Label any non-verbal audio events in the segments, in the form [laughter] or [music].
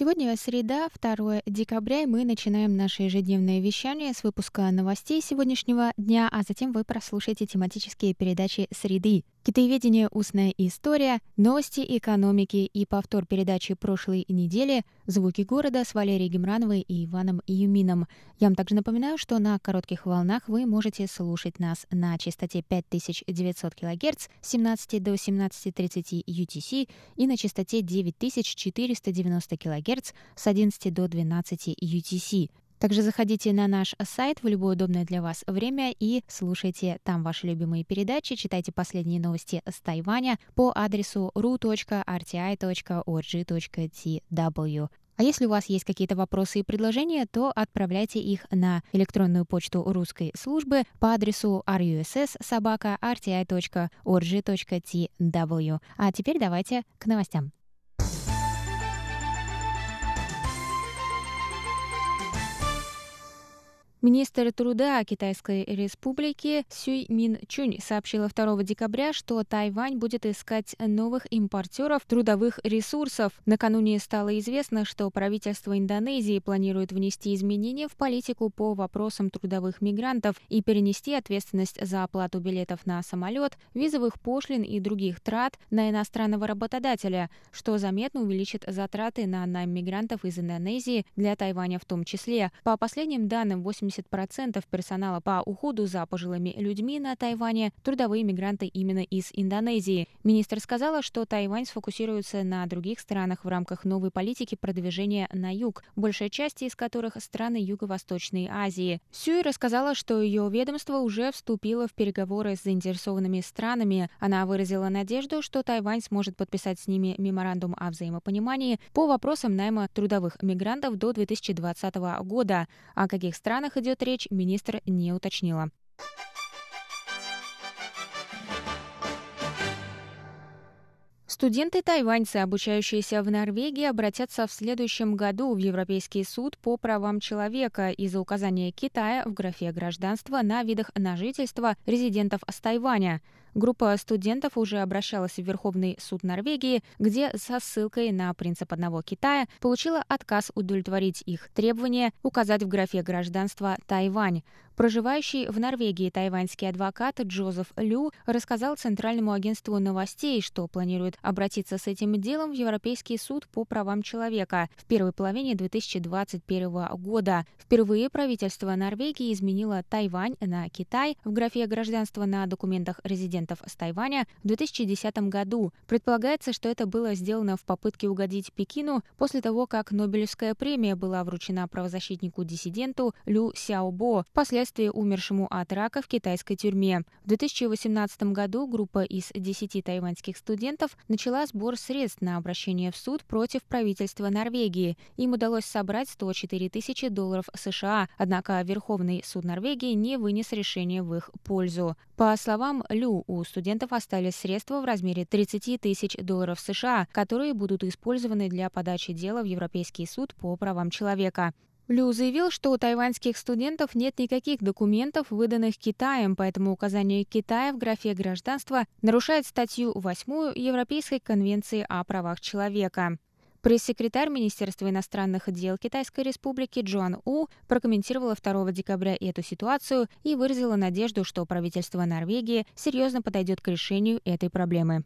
Сегодня среда, 2 декабря, и мы начинаем наше ежедневное вещание с выпуска новостей сегодняшнего дня, а затем вы прослушаете тематические передачи «Среды». Китаеведение «Устная история», новости экономики и повтор передачи прошлой недели «Звуки города» с Валерией Гемрановой и Иваном Юмином. Я вам также напоминаю, что на коротких волнах вы можете слушать нас на частоте 5900 кГц с 17 до 17.30 UTC и на частоте 9490 кГц с 11 до 12 UTC. Также заходите на наш сайт в любое удобное для вас время и слушайте там ваши любимые передачи, читайте последние новости с Тайваня по адресу ru.rti.org.tw. А если у вас есть какие-то вопросы и предложения, то отправляйте их на электронную почту русской службы по адресу russ.rti.org.tw. А теперь давайте к новостям. Министр труда Китайской Республики Сюй Мин Чунь сообщила 2 декабря, что Тайвань будет искать новых импортеров трудовых ресурсов. Накануне стало известно, что правительство Индонезии планирует внести изменения в политику по вопросам трудовых мигрантов и перенести ответственность за оплату билетов на самолет, визовых пошлин и других трат на иностранного работодателя, что заметно увеличит затраты на найм мигрантов из Индонезии для Тайваня в том числе. По последним данным, 80 80% персонала по уходу за пожилыми людьми на Тайване – трудовые мигранты именно из Индонезии. Министр сказала, что Тайвань сфокусируется на других странах в рамках новой политики продвижения на юг, большая часть из которых – страны Юго-Восточной Азии. Сюй рассказала, что ее ведомство уже вступило в переговоры с заинтересованными странами. Она выразила надежду, что Тайвань сможет подписать с ними меморандум о взаимопонимании по вопросам найма трудовых мигрантов до 2020 года. О каких странах идет речь, министр не уточнила. Студенты-тайваньцы, обучающиеся в Норвегии, обратятся в следующем году в Европейский суд по правам человека из-за указания Китая в графе гражданства на видах на жительство резидентов с Тайваня. Группа студентов уже обращалась в Верховный суд Норвегии, где со ссылкой на принцип одного Китая получила отказ удовлетворить их требования указать в графе гражданства Тайвань. Проживающий в Норвегии тайваньский адвокат Джозеф Лю рассказал Центральному агентству новостей, что планирует обратиться с этим делом в Европейский суд по правам человека в первой половине 2021 года. Впервые правительство Норвегии изменило Тайвань на Китай в графе гражданства на документах резидентов с Тайваня в 2010 году. Предполагается, что это было сделано в попытке угодить Пекину после того, как Нобелевская премия была вручена правозащитнику-диссиденту Лю Сяобо. Впоследствии умершему от рака в китайской тюрьме. В 2018 году группа из 10 тайваньских студентов начала сбор средств на обращение в суд против правительства Норвегии. Им удалось собрать 104 тысячи долларов США, однако Верховный суд Норвегии не вынес решение в их пользу. По словам Лю, у студентов остались средства в размере 30 тысяч долларов США, которые будут использованы для подачи дела в Европейский суд по правам человека. Лю заявил, что у тайваньских студентов нет никаких документов, выданных Китаем, поэтому указание Китая в графе гражданства нарушает статью 8 Европейской конвенции о правах человека. Пресс-секретарь Министерства иностранных дел Китайской Республики Джоан У прокомментировала 2 декабря эту ситуацию и выразила надежду, что правительство Норвегии серьезно подойдет к решению этой проблемы.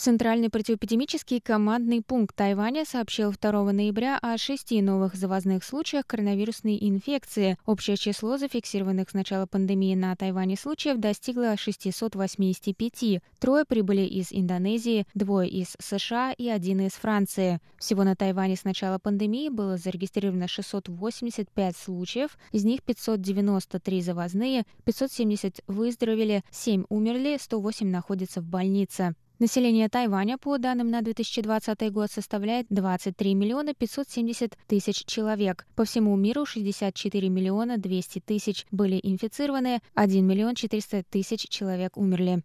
Центральный противоэпидемический командный пункт Тайваня сообщил 2 ноября о шести новых завозных случаях коронавирусной инфекции. Общее число зафиксированных с начала пандемии на Тайване случаев достигло 685. Трое прибыли из Индонезии, двое из США и один из Франции. Всего на Тайване с начала пандемии было зарегистрировано 685 случаев, из них 593 завозные, 570 выздоровели, 7 умерли, 108 находятся в больнице. Население Тайваня, по данным на 2020 год, составляет 23 миллиона 570 тысяч человек. По всему миру 64 миллиона 200 тысяч были инфицированы, 1 миллион 400 тысяч человек умерли.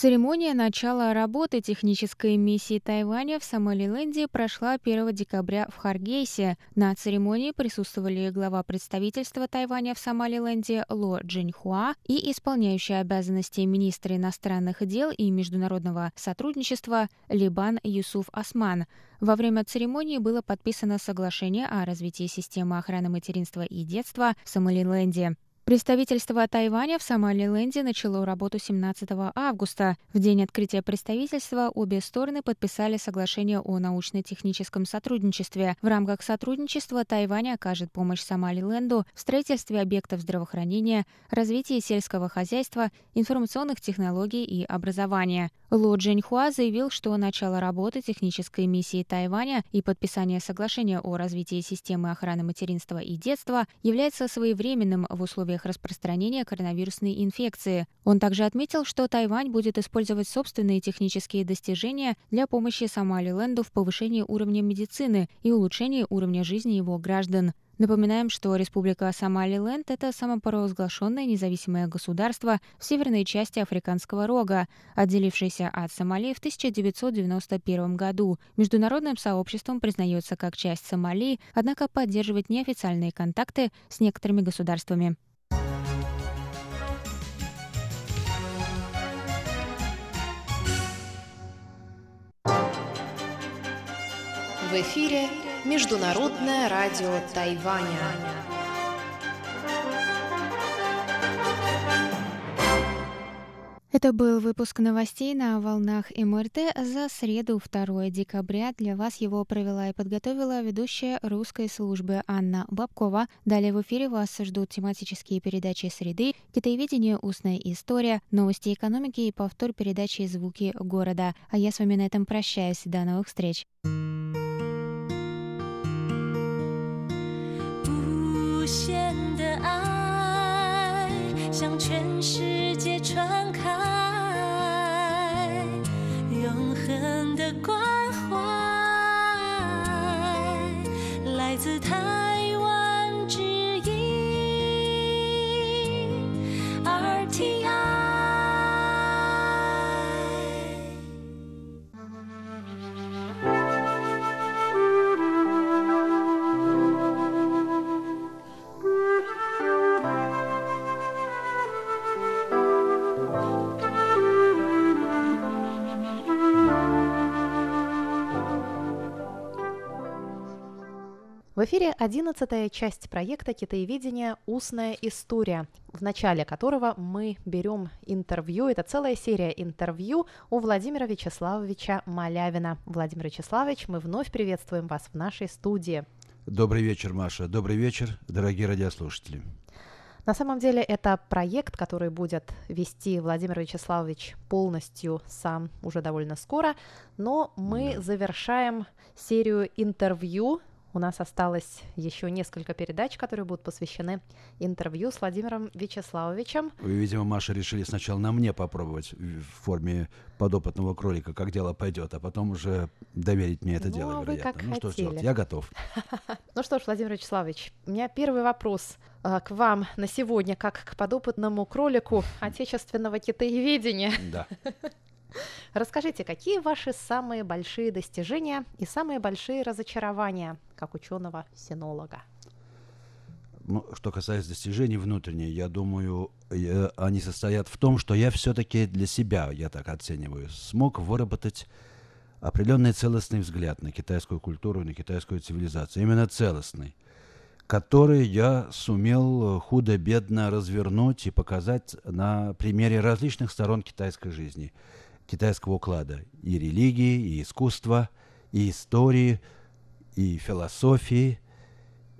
Церемония начала работы технической миссии Тайваня в Сомалиленде прошла 1 декабря в Харгейсе. На церемонии присутствовали глава представительства Тайваня в Сомалиленде Ло Джиньхуа и исполняющий обязанности министра иностранных дел и международного сотрудничества Либан Юсуф Осман. Во время церемонии было подписано соглашение о развитии системы охраны материнства и детства в Сомалиленде. Представительство Тайваня в Сомалиленде начало работу 17 августа. В день открытия представительства обе стороны подписали соглашение о научно-техническом сотрудничестве. В рамках сотрудничества Тайвань окажет помощь Сомалиленду в строительстве объектов здравоохранения, развитии сельского хозяйства, информационных технологий и образования. Ло Джиньхуа заявил, что начало работы технической миссии Тайваня и подписание соглашения о развитии системы охраны материнства и детства является своевременным в условиях распространения коронавирусной инфекции. Он также отметил, что Тайвань будет использовать собственные технические достижения для помощи Сомалиленду в повышении уровня медицины и улучшении уровня жизни его граждан. Напоминаем, что Республика Сомалиленд – это самопровозглашенное независимое государство в северной части Африканского рога, отделившееся от Сомали в 1991 году. Международным сообществом признается как часть Сомали, однако поддерживает неофициальные контакты с некоторыми государствами. В эфире Международное радио Тайваня. Это был выпуск новостей на волнах МРТ за среду 2 декабря. Для вас его провела и подготовила ведущая русской службы Анна Бабкова. Далее в эфире вас ждут тематические передачи «Среды», «Китаеведение. Устная история», «Новости экономики» и повтор передачи «Звуки города». А я с вами на этом прощаюсь. До новых встреч. 限向全世界传开，В эфире одиннадцатая часть проекта «Китаеведение. Устная история», в начале которого мы берем интервью, это целая серия интервью у Владимира Вячеславовича Малявина. Владимир Вячеславович, мы вновь приветствуем вас в нашей студии. Добрый вечер, Маша. Добрый вечер, дорогие радиослушатели. На самом деле это проект, который будет вести Владимир Вячеславович полностью сам уже довольно скоро, но мы да. завершаем серию интервью у нас осталось еще несколько передач, которые будут посвящены интервью с Владимиром Вячеславовичем. Вы, видимо, Маша, решили сначала на мне попробовать в форме подопытного кролика, как дело пойдет, а потом уже доверить мне это ну, дело, вероятно. Как ну хотели. что ж делать, я готов. [laughs] Ну что ж, Владимир Вячеславович, у меня первый вопрос а, к вам на сегодня, как к подопытному кролику [laughs] отечественного китаеведения. Да. [laughs] Расскажите, какие ваши самые большие достижения и самые большие разочарования как ученого-синолога? Ну, что касается достижений внутренних, я думаю, я, они состоят в том, что я все-таки для себя, я так оцениваю, смог выработать определенный целостный взгляд на китайскую культуру, на китайскую цивилизацию. Именно целостный, который я сумел худо-бедно развернуть и показать на примере различных сторон китайской жизни, китайского уклада и религии, и искусства, и истории, и философии,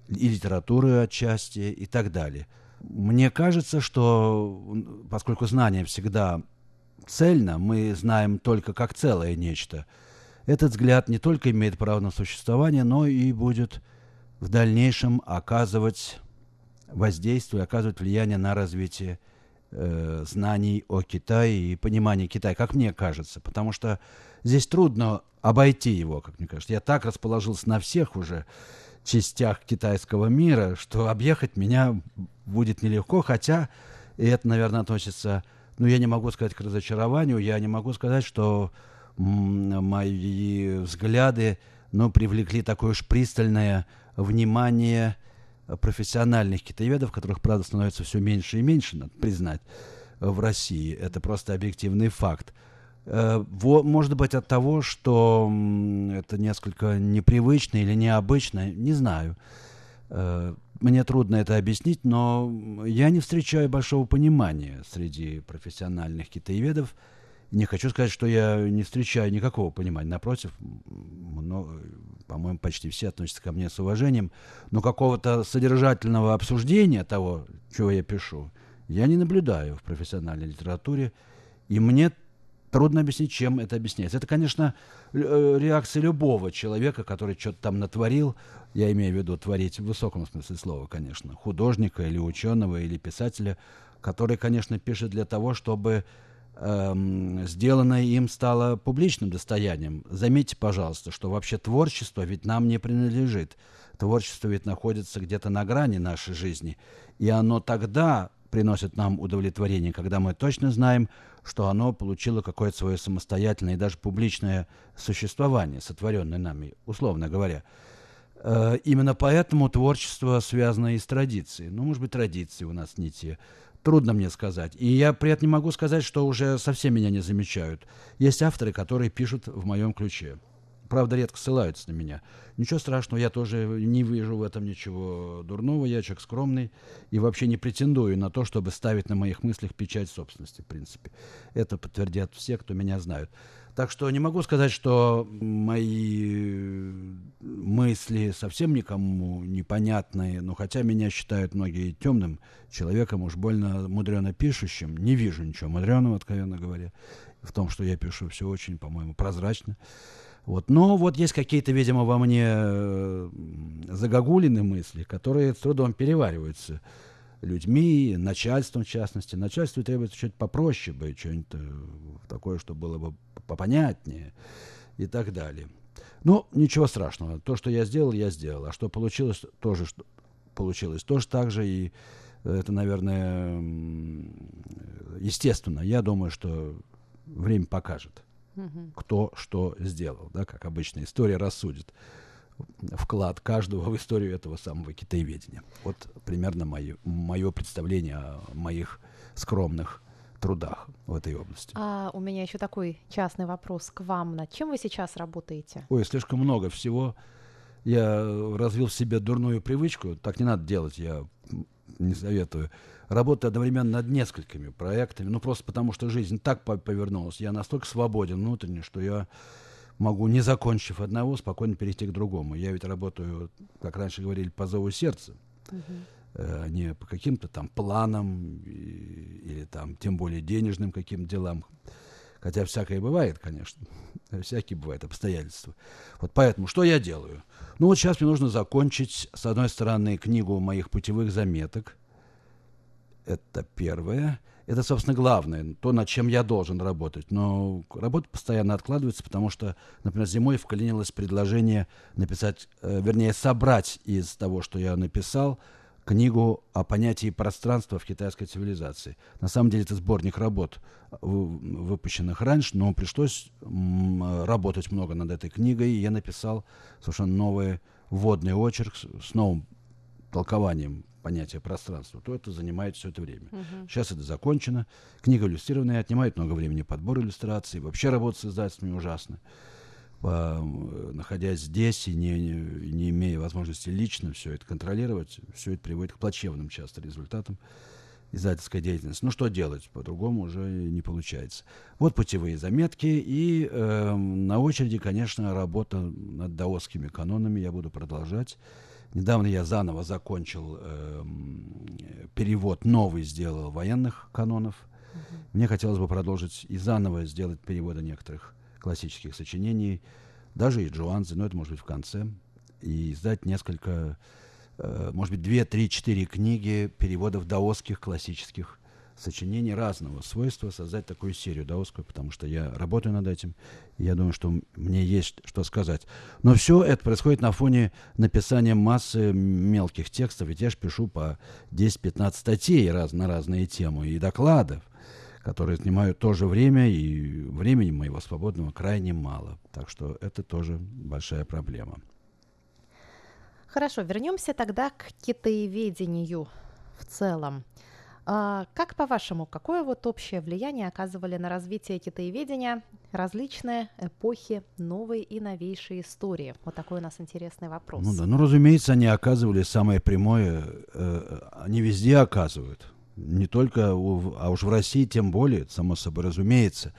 и литературы отчасти, и так далее. Мне кажется, что поскольку знание всегда цельно, мы знаем только как целое нечто – этот взгляд не только имеет право на существование, но и будет в дальнейшем оказывать воздействие, оказывать влияние на развитие э, знаний о Китае и понимания Китая, как мне кажется, потому что здесь трудно обойти его, как мне кажется. Я так расположился на всех уже частях китайского мира, что объехать меня будет нелегко, хотя, и это, наверное, относится, ну, я не могу сказать к разочарованию, я не могу сказать, что мои взгляды, ну, привлекли такое уж пристальное внимание профессиональных китаеведов, которых, правда, становится все меньше и меньше, надо признать, в России. Это просто объективный факт. Э, может быть, от того, что это несколько непривычно или необычно, не знаю. Э, мне трудно это объяснить, но я не встречаю большого понимания среди профессиональных китаеведов – не хочу сказать, что я не встречаю никакого понимания. Напротив, по-моему, почти все относятся ко мне с уважением. Но какого-то содержательного обсуждения того, чего я пишу, я не наблюдаю в профессиональной литературе. И мне трудно объяснить, чем это объясняется. Это, конечно, э, реакция любого человека, который что-то там натворил. Я имею в виду творить в высоком смысле слова, конечно. Художника или ученого или писателя, который, конечно, пишет для того, чтобы сделанное им стало публичным достоянием. Заметьте, пожалуйста, что вообще творчество ведь нам не принадлежит. Творчество ведь находится где-то на грани нашей жизни. И оно тогда приносит нам удовлетворение, когда мы точно знаем, что оно получило какое-то свое самостоятельное и даже публичное существование, сотворенное нами, условно говоря. Э, именно поэтому творчество связано и с традицией. Ну, может быть, традиции у нас не те. Трудно мне сказать. И я при этом не могу сказать, что уже совсем меня не замечают. Есть авторы, которые пишут в моем ключе. Правда, редко ссылаются на меня. Ничего страшного, я тоже не вижу в этом ничего дурного. Я человек скромный и вообще не претендую на то, чтобы ставить на моих мыслях печать собственности, в принципе. Это подтвердят все, кто меня знают. Так что не могу сказать, что мои мысли совсем никому непонятные, но хотя меня считают многие темным человеком, уж больно мудрено пишущим, не вижу ничего мудреного, откровенно говоря, в том, что я пишу все очень, по-моему, прозрачно. Вот. Но вот есть какие-то, видимо, во мне э, загогулины мысли, которые с трудом перевариваются людьми, начальством в частности. Начальству требуется что-то попроще быть, что-нибудь э, такое, что было бы попонятнее и так далее. Ну, ничего страшного. То, что я сделал, я сделал. А что получилось, тоже что получилось. Тоже так же. И это, наверное, естественно. Я думаю, что время покажет, угу. кто что сделал. Да, как обычно, история рассудит вклад каждого в историю этого самого китаеведения. Вот примерно мое, мое представление о моих скромных трудах в этой области. А у меня еще такой частный вопрос к вам. Над чем вы сейчас работаете? Ой, слишком много всего. Я развил в себе дурную привычку. Так не надо делать, я не советую. Работаю одновременно над несколькими проектами. Ну, просто потому что жизнь так повернулась. Я настолько свободен внутренне, что я могу, не закончив одного, спокойно перейти к другому. Я ведь работаю, как раньше говорили, по зову сердца. Uh-huh э, не по каким-то там планам и, или там тем более денежным каким делам. Хотя всякое бывает, конечно. [laughs] Всякие бывают обстоятельства. Вот поэтому что я делаю? Ну вот сейчас мне нужно закончить, с одной стороны, книгу моих путевых заметок. Это первое. Это, собственно, главное, то, над чем я должен работать. Но работа постоянно откладывается, потому что, например, зимой вклинилось предложение написать, э, вернее, собрать из того, что я написал, книгу о понятии пространства в китайской цивилизации. На самом деле это сборник работ, выпущенных раньше, но пришлось работать много над этой книгой, и я написал совершенно новый вводный очерк с новым толкованием понятия пространства, то это занимает все это время. Uh-huh. Сейчас это закончено. Книга иллюстрированная, отнимает много времени подбор иллюстраций. Вообще работать с издательствами ужасно. находясь здесь и не, не имея возможности лично все это контролировать, все это приводит к плачевным часто результатам издательской деятельности. Ну, что делать? По-другому уже не получается. Вот путевые заметки. И э, на очереди, конечно, работа над даосскими канонами. Я буду продолжать. Недавно я заново закончил э, перевод, новый сделал военных канонов. Mm-hmm. Мне хотелось бы продолжить и заново сделать переводы некоторых классических сочинений, даже и Джоанзы, но это может быть в конце, и издать несколько Э, может быть, две, три, четыре книги переводов даосских классических сочинений разного свойства, создать такую серию даосскую, потому что я работаю над этим, и я думаю, что мне есть что сказать. Но все это происходит на фоне написания массы мелких текстов, ведь я же пишу по 10-15 статей раз, на разные темы и докладов, которые занимают тоже время, и времени моего свободного крайне мало. Так что это тоже большая проблема. Хорошо, вернемся тогда к китаеведению в целом. А, как по-вашему, какое вот общее влияние оказывали на развитие китаеведения различные эпохи, новые и новейшие истории? Вот такой у нас интересный вопрос. Ну да, ну разумеется, они оказывали самое прямое, э, они везде оказывают. Не только, у, а уж в России тем более, само собой разумеется.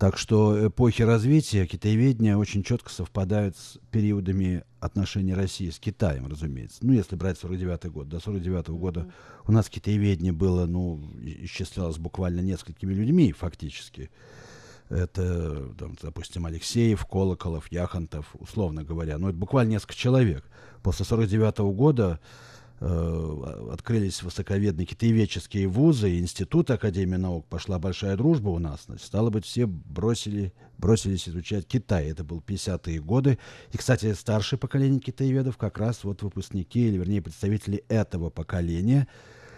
Так что эпохи развития китаеведения очень четко совпадают с периодами отношений России с Китаем, разумеется. Ну, если брать 49 год. До 49 -го года у нас китаеведение было, ну, исчислялось буквально несколькими людьми фактически. Это, там, допустим, Алексеев, Колоколов, Яхонтов, условно говоря. Ну, это буквально несколько человек. После 49 -го года открылись высоковедные китаеведческие вузы, институт Академии наук, пошла большая дружба у нас. Значит, стало быть, все бросили, бросились изучать Китай. Это был 50-е годы. И, кстати, старшее поколение китаеведов как раз вот выпускники, или вернее представители этого поколения,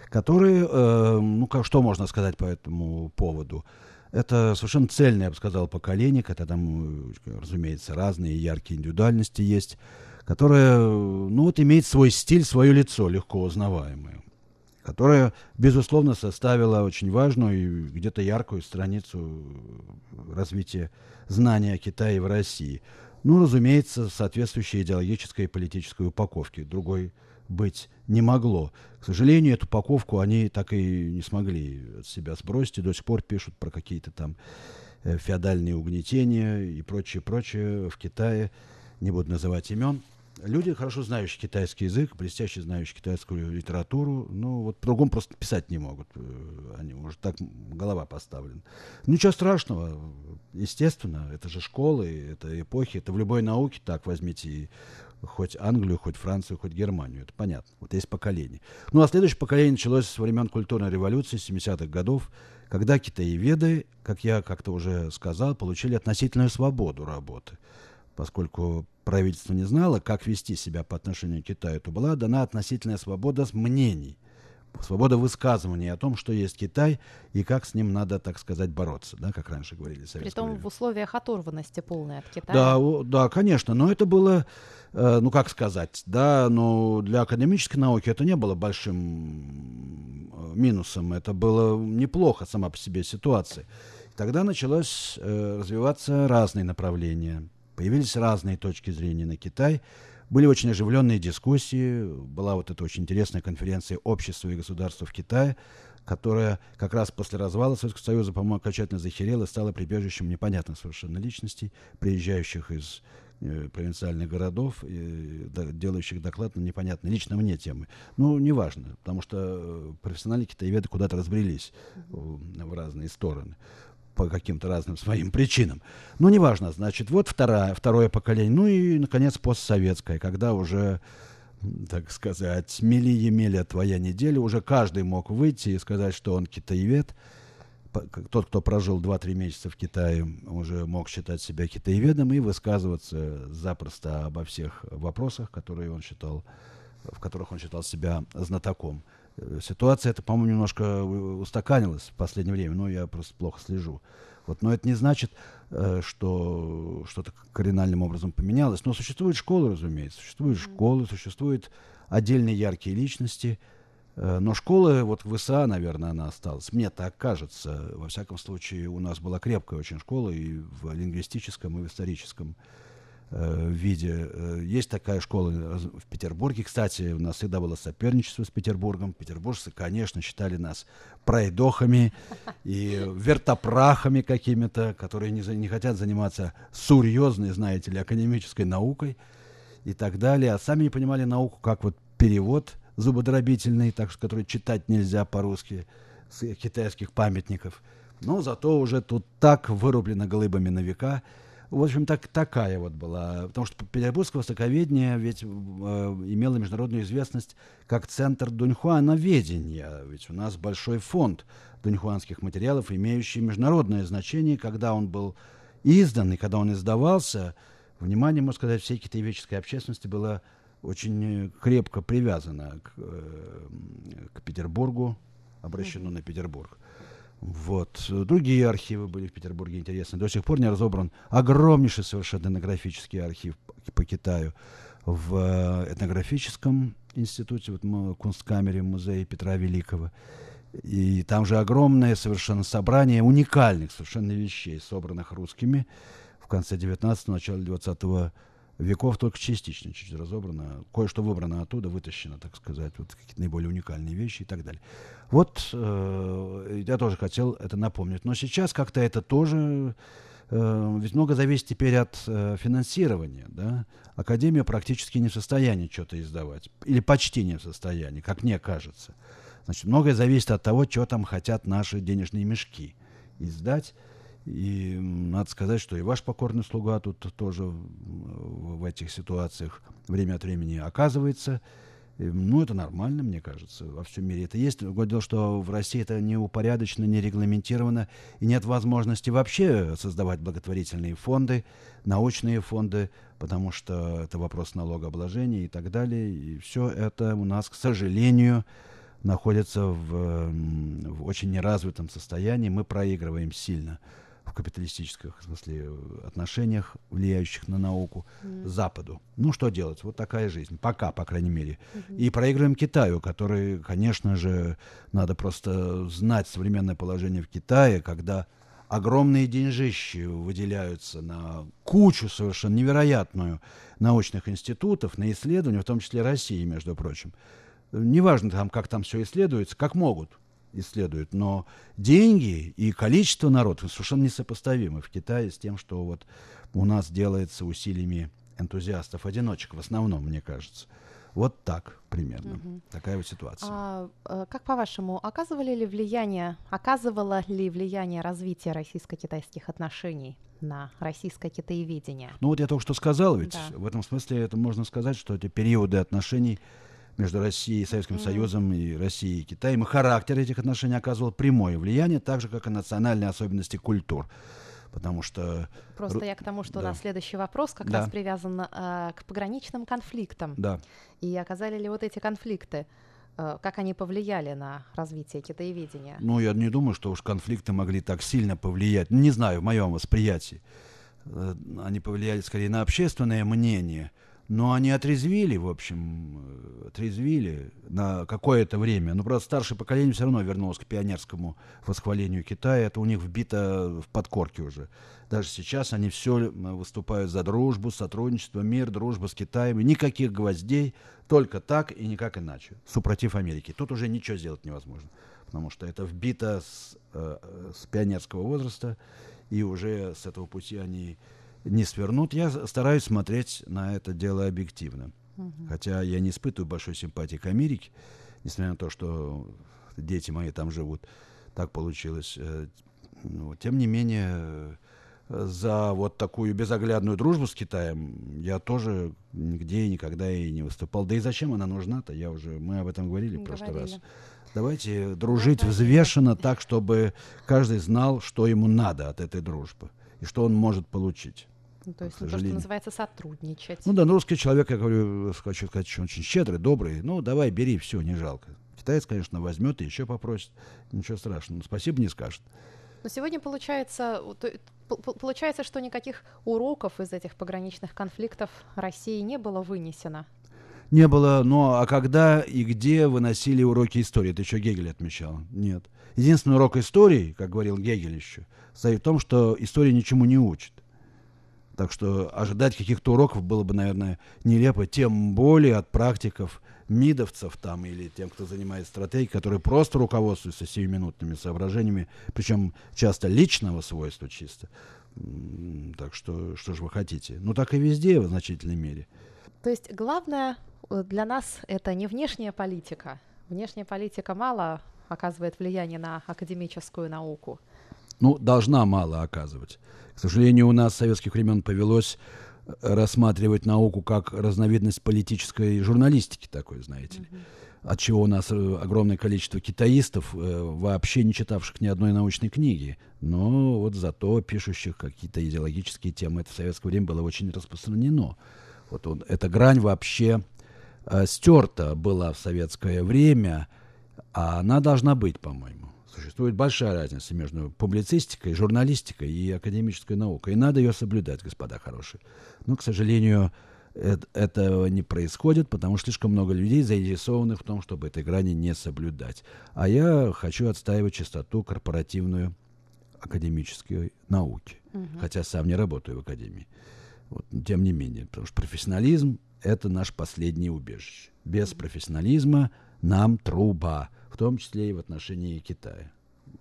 которые, э, ну, как, что можно сказать по этому поводу? Это совершенно цельное, я бы сказал, поколение, когда там, э, разумеется, разные яркие индивидуальности есть которая, ну вот, имеет свой стиль, свое лицо, легко узнаваемое, которая, безусловно, составила очень важную и где-то яркую страницу развития знания о Китае в России. Ну, разумеется, соответствующей идеологической и политической упаковки. Другой быть не могло. К сожалению, эту упаковку они так и не смогли от себя сбросить, и до сих пор пишут про какие-то там э, феодальные угнетения и прочее, прочее в Китае. Не буду называть имен люди, хорошо знающие китайский язык, блестяще знающие китайскую литературу, ну, вот по-другому просто писать не могут. Э, они, может, так голова поставлена. Ничего страшного, естественно, это же школы, это эпохи, это в любой науке так возьмите и хоть Англию, хоть Францию, хоть Германию. Это понятно. Вот есть поколение. Ну, а следующее поколение началось с времен культурной революции 70-х годов, когда китаеведы, как я как-то уже сказал, получили относительную свободу работы поскольку правительство не знало, как вести себя по отношению к Китаю, то была дана относительная свобода мнений, свобода высказывания о том, что есть Китай и как с ним надо, так сказать, бороться, да, как раньше говорили. Притом время. в условиях оторванности полной от Китая. Да, да, конечно, но это было, э, ну как сказать, да, но для академической науки это не было большим э, минусом, это было неплохо сама по себе ситуация. Тогда началось э, развиваться разные направления Появились разные точки зрения на Китай. Были очень оживленные дискуссии. Была вот эта очень интересная конференция «Общество и государство в Китае», которая как раз после развала Советского Союза, по-моему, окончательно захерела и стала прибежищем непонятных совершенно личностей, приезжающих из э, провинциальных городов, э, делающих доклад на непонятные, лично мне темы. Ну, неважно, потому что э, профессиональные китаеведы куда-то разбрелись в разные стороны по каким-то разным своим причинам. Ну, неважно, значит, вот вторая, второе поколение. Ну и, наконец, постсоветское, когда уже, так сказать, мели-емели твоя неделя, уже каждый мог выйти и сказать, что он китаевед. Тот, кто прожил 2-3 месяца в Китае, уже мог считать себя китаеведом и высказываться запросто обо всех вопросах, которые он считал, в которых он считал себя знатоком. Ситуация это, по-моему, немножко устаканилась в последнее время, но я просто плохо слежу. Вот, но это не значит, э, что что-то кардинальным образом поменялось. Но существуют школы, разумеется, существуют школы, существуют отдельные яркие личности, Э, но школа, вот в ИСА, наверное, она осталась. Мне так кажется. Во всяком случае, у нас была крепкая очень школа и в лингвистическом, и в историческом э, виде. Э, есть такая школа в Петербурге. Кстати, у нас всегда было соперничество с Петербургом. Петербуржцы, конечно, считали нас пройдохами [laughs] и вертопрахами какими-то, которые не, не хотят заниматься серьезной, знаете ли, академической наукой и так далее. А сами не понимали науку как вот перевод – зубодробительный, так что который читать нельзя по-русски с китайских памятников. Но зато уже тут так вырублено глыбами на века. В общем, так, такая вот была. Потому что Петербургское востоковедение ведь э, имело международную известность как центр дуньхуановедения. Ведь у нас большой фонд дуньхуанских материалов, имеющий международное значение. Когда он был издан и когда он издавался, внимание, можно сказать, всей китаеведческой общественности было очень э, крепко привязана к, э, к Петербургу, обращено mm-hmm. на Петербург. Вот. Другие архивы были в Петербурге интересны. До сих пор не разобран огромнейший совершенно этнографический архив по Китаю в э, этнографическом институте, вот Кунсткамере музея Петра Великого. И там же огромное совершенно собрание уникальных совершенно вещей, собранных русскими в конце 19-го, начале 20 веков только частично чуть-чуть разобрано. Кое-что выбрано оттуда, вытащено, так сказать, вот какие-то наиболее уникальные вещи и так далее. Вот э, я тоже хотел это напомнить. Но сейчас как-то это тоже... Э, ведь много зависит теперь от э, финансирования. Да? Академия практически не в состоянии что-то издавать. Или почти не в состоянии, как мне кажется. Значит, многое зависит от того, что там хотят наши денежные мешки издать. И надо сказать, что и ваш покорный слуга тут тоже в этих ситуациях время от времени оказывается. Ну, это нормально, мне кажется, во всем мире это есть. Другое дело, что в России это не упорядочено, не регламентировано, и нет возможности вообще создавать благотворительные фонды, научные фонды, потому что это вопрос налогообложения и так далее. И все это у нас, к сожалению, находится в, в очень неразвитом состоянии. Мы проигрываем сильно в капиталистических в смысле, отношениях, влияющих на науку, mm. Западу. Ну, что делать? Вот такая жизнь. Пока, по крайней мере. Mm-hmm. И проигрываем Китаю, который, конечно же, надо просто знать современное положение в Китае, когда огромные деньжищи выделяются на кучу совершенно невероятную научных институтов, на исследования, в том числе России, между прочим. Неважно, там, как там все исследуется, как могут исследуют, но деньги и количество народа совершенно несопоставимы в Китае с тем, что вот у нас делается усилиями энтузиастов-одиночек в основном, мне кажется. Вот так примерно. Угу. Такая вот ситуация. А, э, как по-вашему, оказывали ли влияние, оказывало ли влияние развития российско-китайских отношений на российское китаеведение? Ну вот я только что сказал, ведь да. в этом смысле это можно сказать, что эти периоды отношений между Россией и Советским mm. Союзом и Россией и Китаем, и характер этих отношений оказывал прямое влияние, так же, как и национальные особенности культур. Потому что... Просто я к тому, что да. у нас следующий вопрос как да. раз привязан э, к пограничным конфликтам. Да. И оказали ли вот эти конфликты, э, как они повлияли на развитие китаеведения? Ну, я не думаю, что уж конфликты могли так сильно повлиять. Не знаю, в моем восприятии. Э, они повлияли скорее на общественное мнение – но они отрезвили, в общем, э, отрезвили на какое-то время. Но, правда, старшее поколение все равно вернулось к пионерскому восхвалению Китая. Это у них вбито в подкорке уже. Даже сейчас они все выступают за дружбу, сотрудничество, мир, дружба с Китаем. Никаких гвоздей, только так и никак иначе. Супротив Америки. Тут уже ничего сделать невозможно. Потому что это вбито с, э, с пионерского возраста. И уже с этого пути они не свернут. Я стараюсь смотреть на это дело объективно. Угу. Хотя я не испытываю большой симпатии к Америке, несмотря на то, что дети мои там живут. Так получилось. Э, ну, тем не менее, за вот такую безоглядную дружбу с Китаем я тоже нигде и никогда и не выступал. Да и зачем она нужна-то? Я уже, мы об этом говорили, в прошлый раз. Давайте дружить Давайте. взвешенно так, чтобы каждый знал, что ему надо от этой дружбы и что он может получить. Ну, то есть ну, то, что называется сотрудничать. Ну да, но русский человек, я говорю, хочу сказать, что очень щедрый, добрый. Ну, давай, бери, все, не жалко. Китаец, конечно, возьмет и еще попросит. Ничего страшного. Спасибо не скажет. Но сегодня получается, получается, что никаких уроков из этих пограничных конфликтов России не было вынесено. Не было, но а когда и где выносили уроки истории? Это еще Гегель отмечал. Нет. Единственный урок истории, как говорил Гегель еще, состоит в том, что история ничему не учит. Так что ожидать каких-то уроков было бы, наверное, нелепо, тем более от практиков, мидовцев там или тем, кто занимается стратегией, которые просто руководствуются сиюминутными соображениями, причем часто личного свойства чисто. Так что, что же вы хотите? Ну, так и везде в значительной мере. То есть главное э, для нас это не внешняя политика. Внешняя политика мало оказывает влияние на академическую науку. Ну, должна мало оказывать. К сожалению, у нас с советских времен повелось э, рассматривать науку как разновидность политической журналистики такой, знаете ли. От чего у нас э, огромное количество китаистов, вообще не читавших ни одной научной книги, но вот зато пишущих какие-то идеологические темы. Это в советское время было очень распространено. Вот он, эта грань вообще э, стерта была в советское время, а она должна быть, по-моему. Существует большая разница между публицистикой, журналистикой и академической наукой. И надо ее соблюдать, господа хорошие. Но, к сожалению, это, этого не происходит, потому что слишком много людей заинтересованы в том, чтобы этой грани не соблюдать. А я хочу отстаивать чистоту корпоративную академической науки, угу. хотя сам не работаю в академии. Вот, тем не менее, потому что профессионализм – это наш последний убежище. Без профессионализма нам труба, в том числе и в отношении Китая.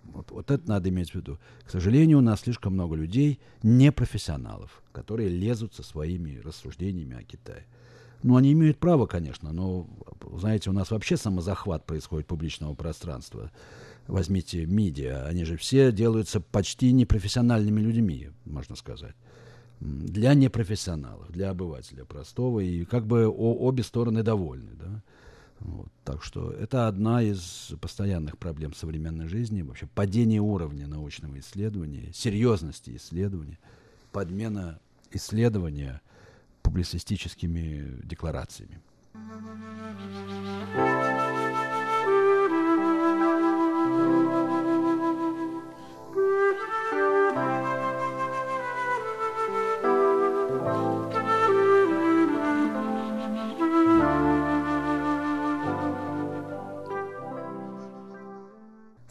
Вот, вот это надо иметь в виду. К сожалению, у нас слишком много людей, непрофессионалов, которые лезут со своими рассуждениями о Китае. Ну, они имеют право, конечно, но, знаете, у нас вообще самозахват происходит публичного пространства. Возьмите медиа, они же все делаются почти непрофессиональными людьми, можно сказать для непрофессионалов, для обывателя простого, и как бы обе стороны довольны. Да? Вот, так что это одна из постоянных проблем современной жизни, вообще падение уровня научного исследования, серьезности исследования, подмена исследования публицистическими декларациями.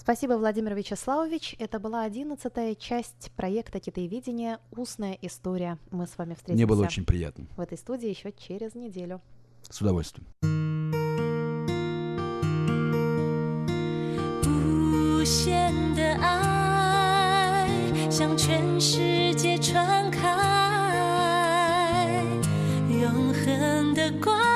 Спасибо, Владимир Вячеславович. Это была одиннадцатая часть проекта «Китаеведение. Устная история». Мы с вами встретимся. Мне было очень приятно. В этой студии еще через неделю. С удовольствием. 无限的爱向全世界传开，永恒的关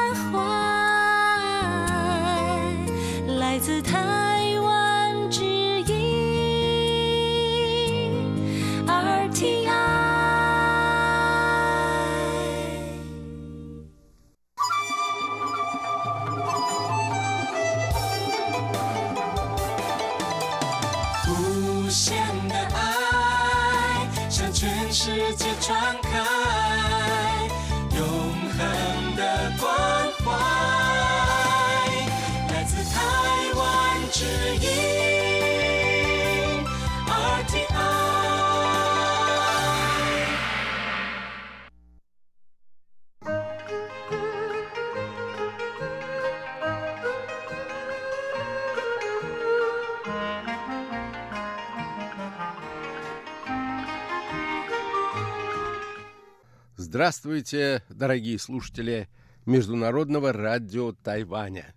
Здравствуйте, дорогие слушатели Международного радио Тайваня.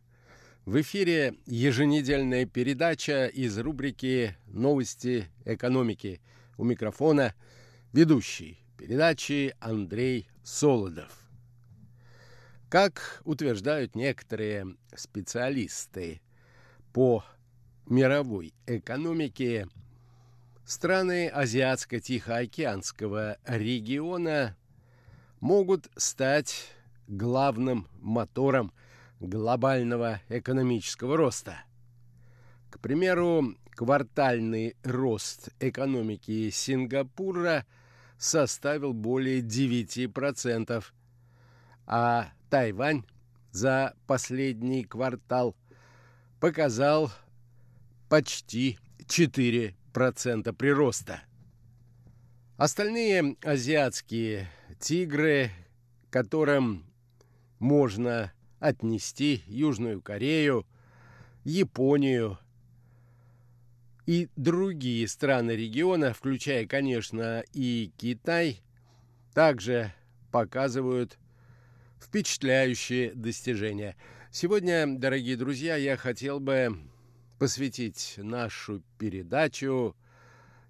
В эфире еженедельная передача из рубрики «Новости экономики». У микрофона ведущий передачи Андрей Солодов. Как утверждают некоторые специалисты по мировой экономике, страны Азиатско-Тихоокеанского региона – могут стать главным мотором глобального экономического роста. К примеру, квартальный рост экономики Сингапура составил более 9%, а Тайвань за последний квартал показал почти 4% прироста. Остальные азиатские тигры, которым можно отнести Южную Корею, Японию и другие страны региона, включая, конечно, и Китай, также показывают впечатляющие достижения. Сегодня, дорогие друзья, я хотел бы посвятить нашу передачу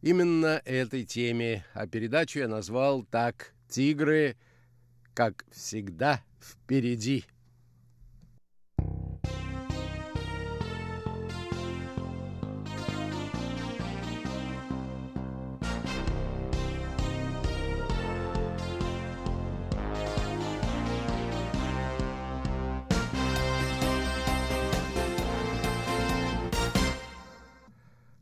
именно этой теме, а передачу я назвал так «Тигры, как всегда, впереди».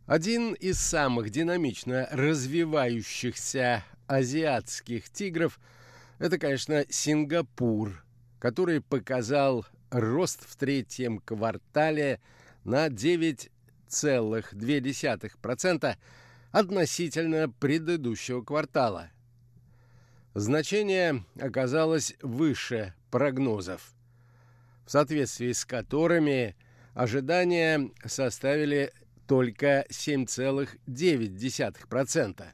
Один из самых динамично развивающихся азиатских тигров – это, конечно, Сингапур, который показал рост в третьем квартале на 9,2% относительно предыдущего квартала. Значение оказалось выше прогнозов, в соответствии с которыми ожидания составили только 7,9%.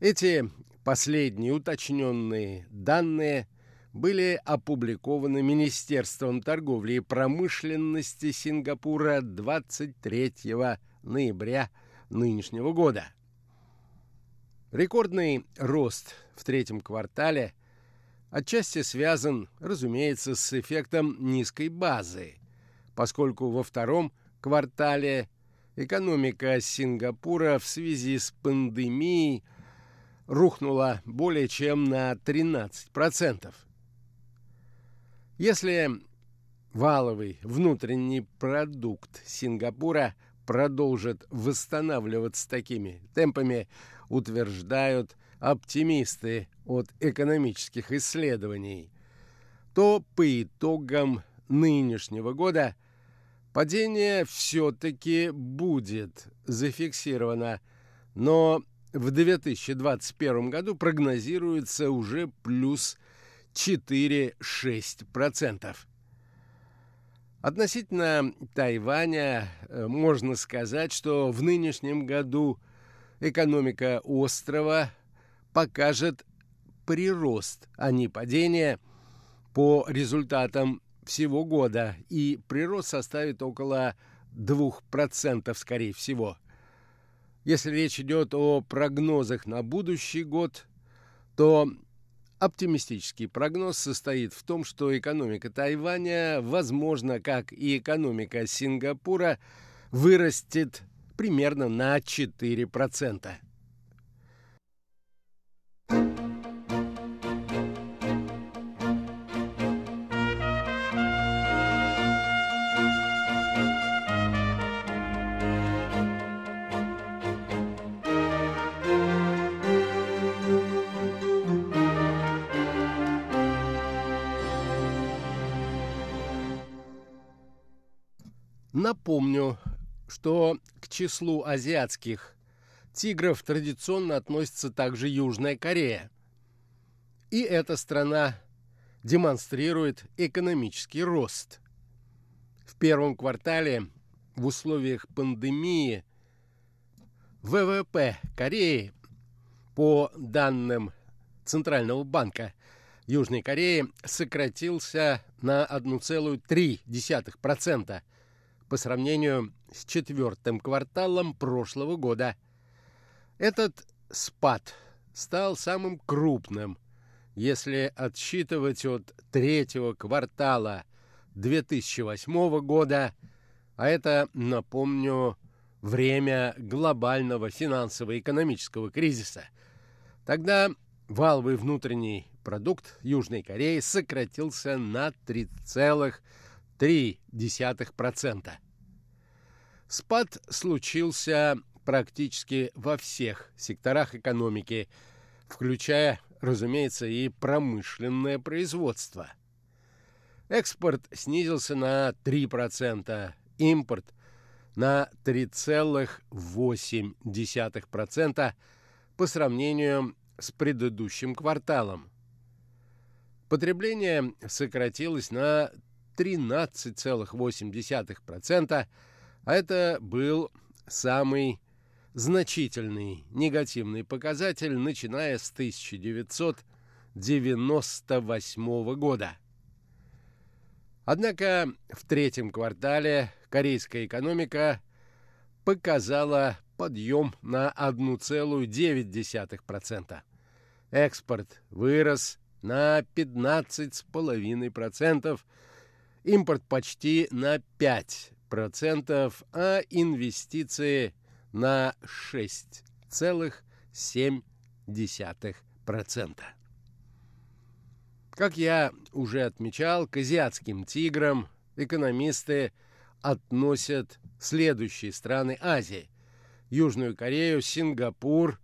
Эти последние уточненные данные были опубликованы Министерством торговли и промышленности Сингапура 23 ноября нынешнего года. Рекордный рост в третьем квартале отчасти связан, разумеется, с эффектом низкой базы, поскольку во втором квартале экономика Сингапура в связи с пандемией рухнула более чем на 13%. Если валовый внутренний продукт Сингапура продолжит восстанавливаться такими темпами, утверждают оптимисты от экономических исследований, то по итогам нынешнего года Падение все-таки будет зафиксировано, но в 2021 году прогнозируется уже плюс 4-6%. Относительно Тайваня э, можно сказать, что в нынешнем году экономика острова покажет прирост, а не падение по результатам всего года, и прирост составит около 2%, скорее всего. Если речь идет о прогнозах на будущий год, то оптимистический прогноз состоит в том, что экономика Тайваня, возможно, как и экономика Сингапура, вырастет примерно на 4%. Напомню, что к числу азиатских тигров традиционно относится также Южная Корея. И эта страна демонстрирует экономический рост. В первом квартале в условиях пандемии ВВП Кореи по данным Центрального банка Южной Кореи сократился на 1,3% по сравнению с четвертым кварталом прошлого года. Этот спад стал самым крупным, если отсчитывать от третьего квартала 2008 года, а это, напомню, время глобального финансово-экономического кризиса. Тогда валовый внутренний продукт Южной Кореи сократился на 3,5%. 0,3%. Спад случился практически во всех секторах экономики, включая, разумеется, и промышленное производство. Экспорт снизился на 3%, импорт на 3,8% по сравнению с предыдущим кварталом. потребление сократилось на 13,8%, а это был самый значительный негативный показатель, начиная с 1998 года. Однако в третьем квартале корейская экономика показала подъем на 1,9%. Экспорт вырос на 15,5%, импорт почти на 5%, а инвестиции на 6,7%. Как я уже отмечал, к азиатским тиграм экономисты относят следующие страны Азии. Южную Корею, Сингапур,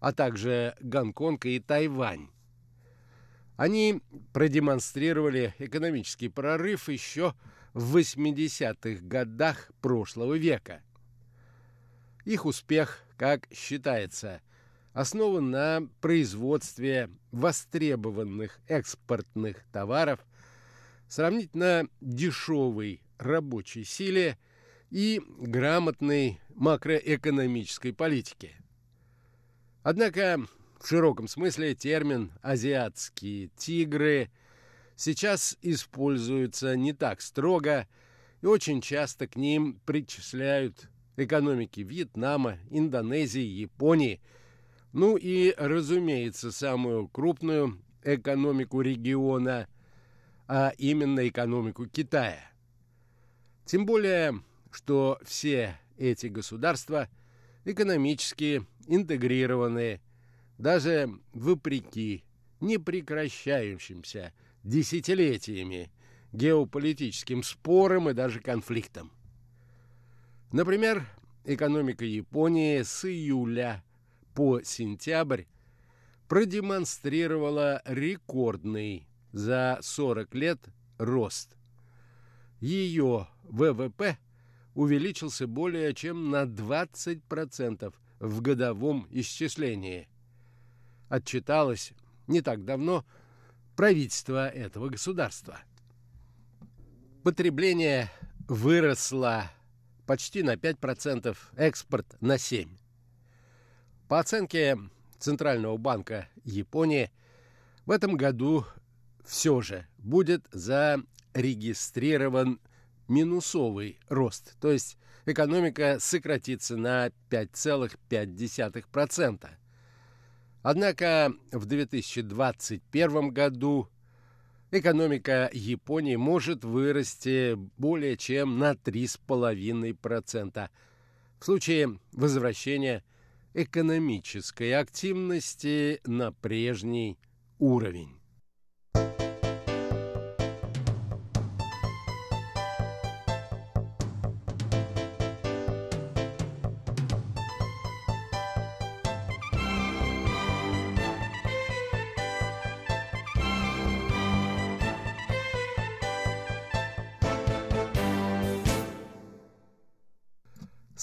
а также Гонконг и Тайвань. Они продемонстрировали экономический прорыв еще в 80-х годах прошлого века. Их успех, как считается, основан на производстве востребованных экспортных товаров, сравнительно дешевой рабочей силе и грамотной макроэкономической политике. Однако в широком смысле термин «азиатские тигры» сейчас используется не так строго, и очень часто к ним причисляют экономики Вьетнама, Индонезии, Японии, ну и, разумеется, самую крупную экономику региона, а именно экономику Китая. Тем более, что все эти государства экономически интегрированные, даже вопреки непрекращающимся десятилетиями геополитическим спорам и даже конфликтам. Например, экономика Японии с июля по сентябрь продемонстрировала рекордный за 40 лет рост. Ее ВВП увеличился более чем на 20% в годовом исчислении. Отчиталось не так давно правительство этого государства. Потребление выросло почти на 5%, экспорт на 7%. По оценке Центрального банка Японии, в этом году все же будет зарегистрирован минусовый рост, то есть экономика сократится на 5,5%. Однако в 2021 году экономика Японии может вырасти более чем на 3,5%. В случае возвращения экономической активности на прежний уровень.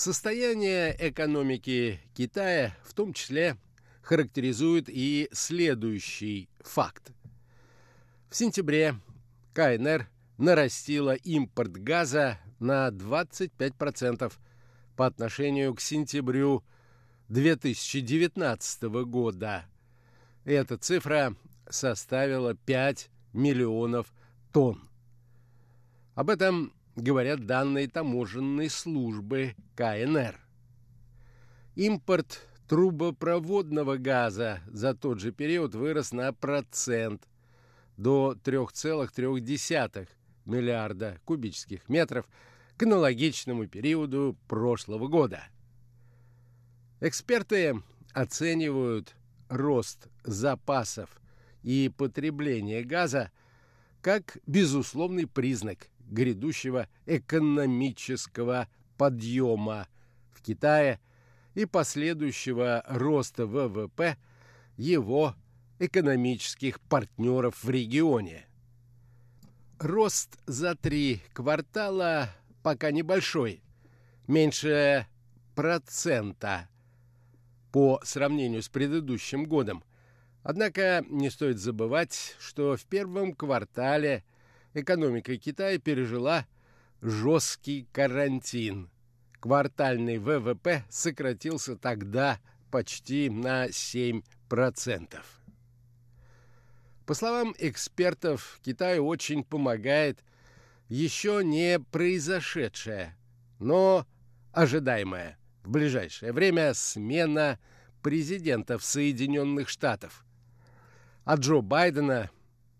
Состояние экономики Китая в том числе характеризует и следующий факт. В сентябре КНР нарастила импорт газа на 25% по отношению к сентябрю 2019 года. Эта цифра составила 5 миллионов тонн. Об этом говорят данные таможенной службы КНР. Импорт трубопроводного газа за тот же период вырос на процент до 3,3 миллиарда кубических метров к аналогичному периоду прошлого года. Эксперты оценивают рост запасов и потребления газа как безусловный признак грядущего экономического подъема в Китае и последующего роста ВВП его экономических партнеров в регионе. Рост за три квартала пока небольшой, меньше процента по сравнению с предыдущим годом. Однако не стоит забывать, что в первом квартале экономика Китая пережила жесткий карантин. Квартальный ВВП сократился тогда почти на 7%. По словам экспертов, Китаю очень помогает еще не произошедшее, но ожидаемое в ближайшее время смена президента в Соединенных Штатов. От Джо Байдена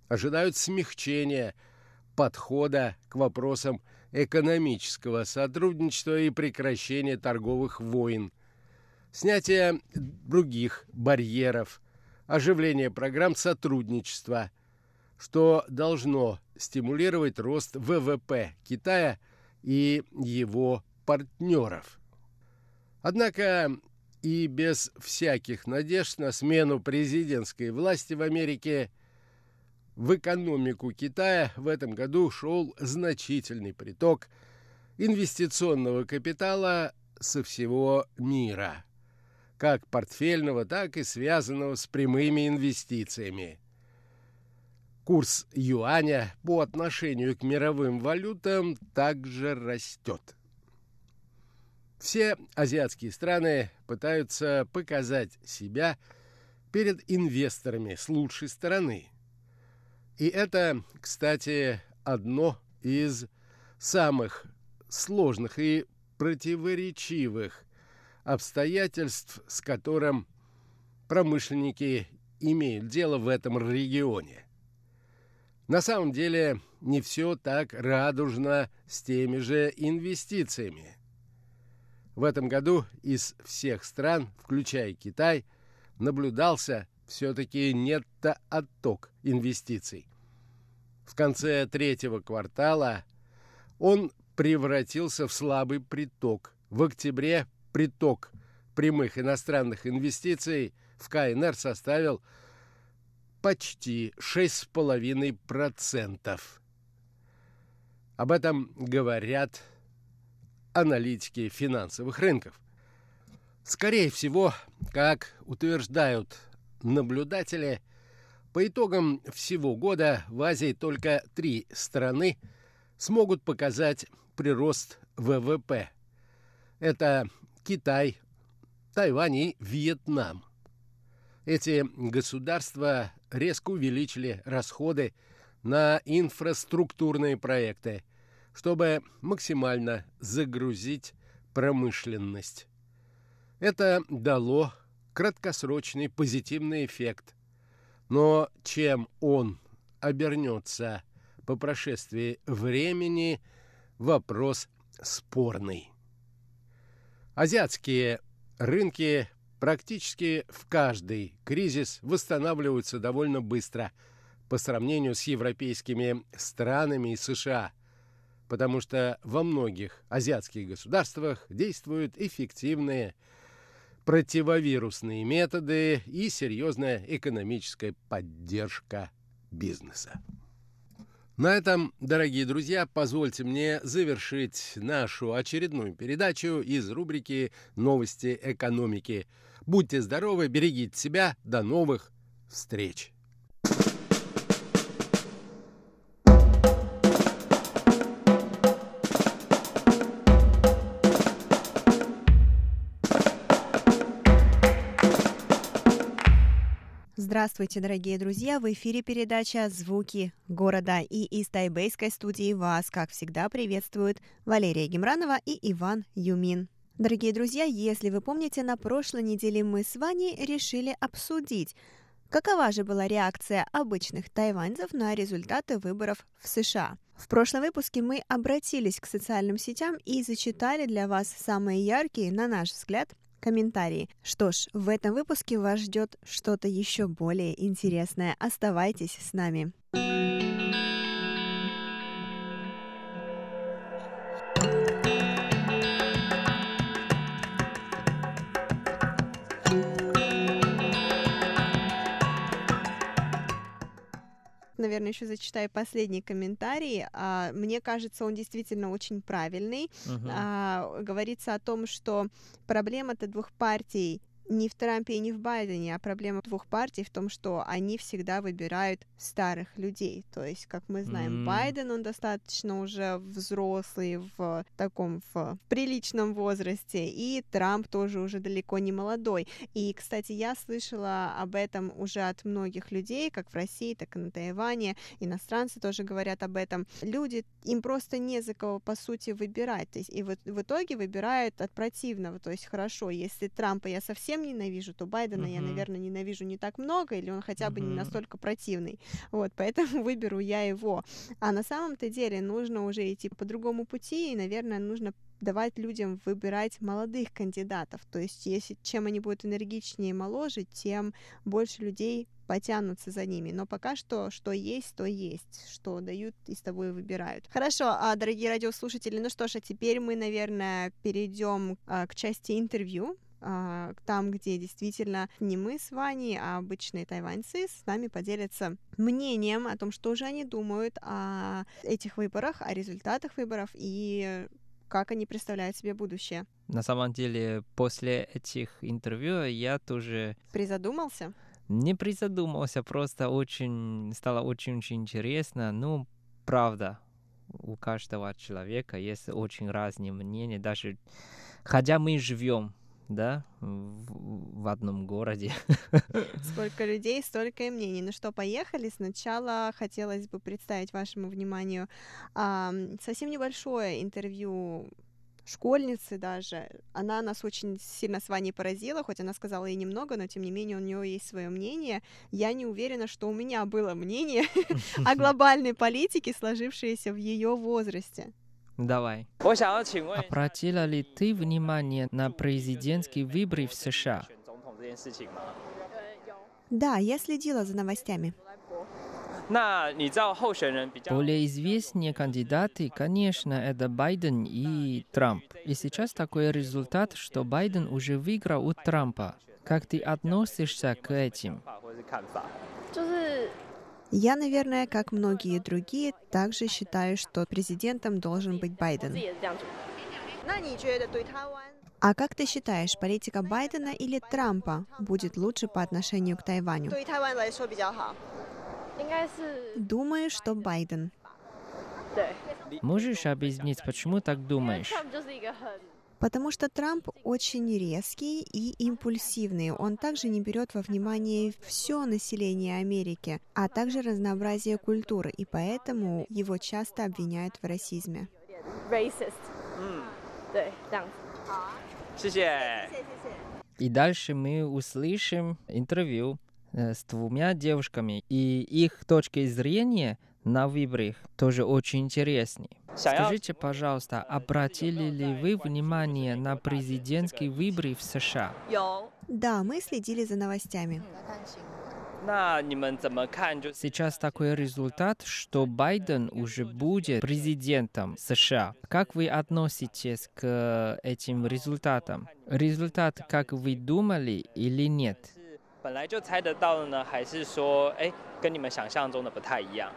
ожидают смягчения подхода к вопросам экономического сотрудничества и прекращения торговых войн, снятия других барьеров, оживления программ сотрудничества, что должно стимулировать рост ВВП Китая и его партнеров. Однако и без всяких надежд на смену президентской власти в Америке в экономику Китая в этом году шел значительный приток инвестиционного капитала со всего мира, как портфельного, так и связанного с прямыми инвестициями. Курс юаня по отношению к мировым валютам также растет. Все азиатские страны пытаются показать себя перед инвесторами с лучшей стороны. И это, кстати, одно из самых сложных и противоречивых обстоятельств, с которым промышленники имеют дело в этом регионе. На самом деле не все так радужно с теми же инвестициями. В этом году из всех стран, включая Китай, наблюдался все-таки нетто-отток инвестиций. В конце третьего квартала он превратился в слабый приток. В октябре приток прямых иностранных инвестиций в КНР составил почти 6,5%. Об этом говорят аналитики финансовых рынков. Скорее всего, как утверждают наблюдатели, по итогам всего года в Азии только три страны смогут показать прирост ВВП. Это Китай, Тайвань и Вьетнам. Эти государства резко увеличили расходы на инфраструктурные проекты, чтобы максимально загрузить промышленность. Это дало краткосрочный позитивный эффект. Но чем он обернется по прошествии времени, вопрос спорный. Азиатские рынки практически в каждый кризис восстанавливаются довольно быстро по сравнению с европейскими странами и США – потому что во многих азиатских государствах действуют эффективные противовирусные методы и серьезная экономическая поддержка бизнеса. На этом, дорогие друзья, позвольте мне завершить нашу очередную передачу из рубрики «Новости экономики». Будьте здоровы, берегите себя. До новых встреч! Здравствуйте, дорогие друзья! В эфире передача «Звуки города» и из тайбейской студии вас, как всегда, приветствуют Валерия Гемранова и Иван Юмин. Дорогие друзья, если вы помните, на прошлой неделе мы с вами решили обсудить, какова же была реакция обычных тайваньцев на результаты выборов в США. В прошлом выпуске мы обратились к социальным сетям и зачитали для вас самые яркие, на наш взгляд, комментарии. Что ж, в этом выпуске вас ждет что-то еще более интересное. Оставайтесь с нами. Наверное, еще зачитаю последний комментарий. А, мне кажется, он действительно очень правильный. Uh-huh. А, говорится о том, что проблема-то двух партий не в Трампе и не в Байдене, а проблема двух партий в том, что они всегда выбирают старых людей. То есть, как мы знаем, mm. Байден, он достаточно уже взрослый в таком в приличном возрасте, и Трамп тоже уже далеко не молодой. И, кстати, я слышала об этом уже от многих людей, как в России, так и на Тайване. Иностранцы тоже говорят об этом. Люди, им просто не за кого, по сути, выбирать. То есть, и в, в итоге выбирают от противного. То есть, хорошо, если Трампа я совсем ненавижу, то Байдена uh-huh. я, наверное, ненавижу не так много, или он хотя бы uh-huh. не настолько противный. Вот, поэтому [laughs] выберу я его. А на самом-то деле нужно уже идти по другому пути, и, наверное, нужно давать людям выбирать молодых кандидатов. То есть, если чем они будут энергичнее и моложе, тем больше людей потянутся за ними. Но пока что, что есть, то есть. Что дают, из того и выбирают. Хорошо, а, дорогие радиослушатели, ну что ж, а теперь мы, наверное, перейдем а, к части интервью там, где действительно не мы с Ваней, а обычные тайваньцы с нами поделятся мнением о том, что же они думают о этих выборах, о результатах выборов и как они представляют себе будущее. На самом деле, после этих интервью я тоже... Призадумался? Не призадумался, просто очень стало очень-очень интересно. Ну, правда, у каждого человека есть очень разные мнения, даже хотя мы живем да, в, в одном городе. [laughs] Сколько людей, столько и мнений. Ну что, поехали. Сначала хотелось бы представить вашему вниманию а, совсем небольшое интервью школьницы даже. Она нас очень сильно с Ваней поразила, хоть она сказала ей немного, но тем не менее у нее есть свое мнение. Я не уверена, что у меня было мнение [laughs] о [laughs] глобальной политике, сложившееся в ее возрасте. Давай. Обратила ли ты внимание на президентские выборы в США? Да, я следила за новостями. Более известные кандидаты, конечно, это Байден и Трамп. И сейчас такой результат, что Байден уже выиграл у Трампа. Как ты относишься к этим? Я, наверное, как многие другие, также считаю, что президентом должен быть Байден. А как ты считаешь, политика Байдена или Трампа будет лучше по отношению к Тайваню? Думаю, что Байден. Можешь объяснить, почему так думаешь? Потому что Трамп очень резкий и импульсивный. Он также не берет во внимание все население Америки, а также разнообразие культуры, и поэтому его часто обвиняют в расизме. И дальше мы услышим интервью Э, с двумя девушками, и их точки зрения на выборах тоже очень интересны. Скажите, пожалуйста, обратили ли вы внимание на президентские выборы в США? Да, мы следили за новостями. Сейчас такой результат, что Байден уже будет президентом США. Как вы относитесь к этим результатам? Результат, как вы думали или нет? 本来就猜得到的呢，还是说，哎，跟你们想象中的不太一样？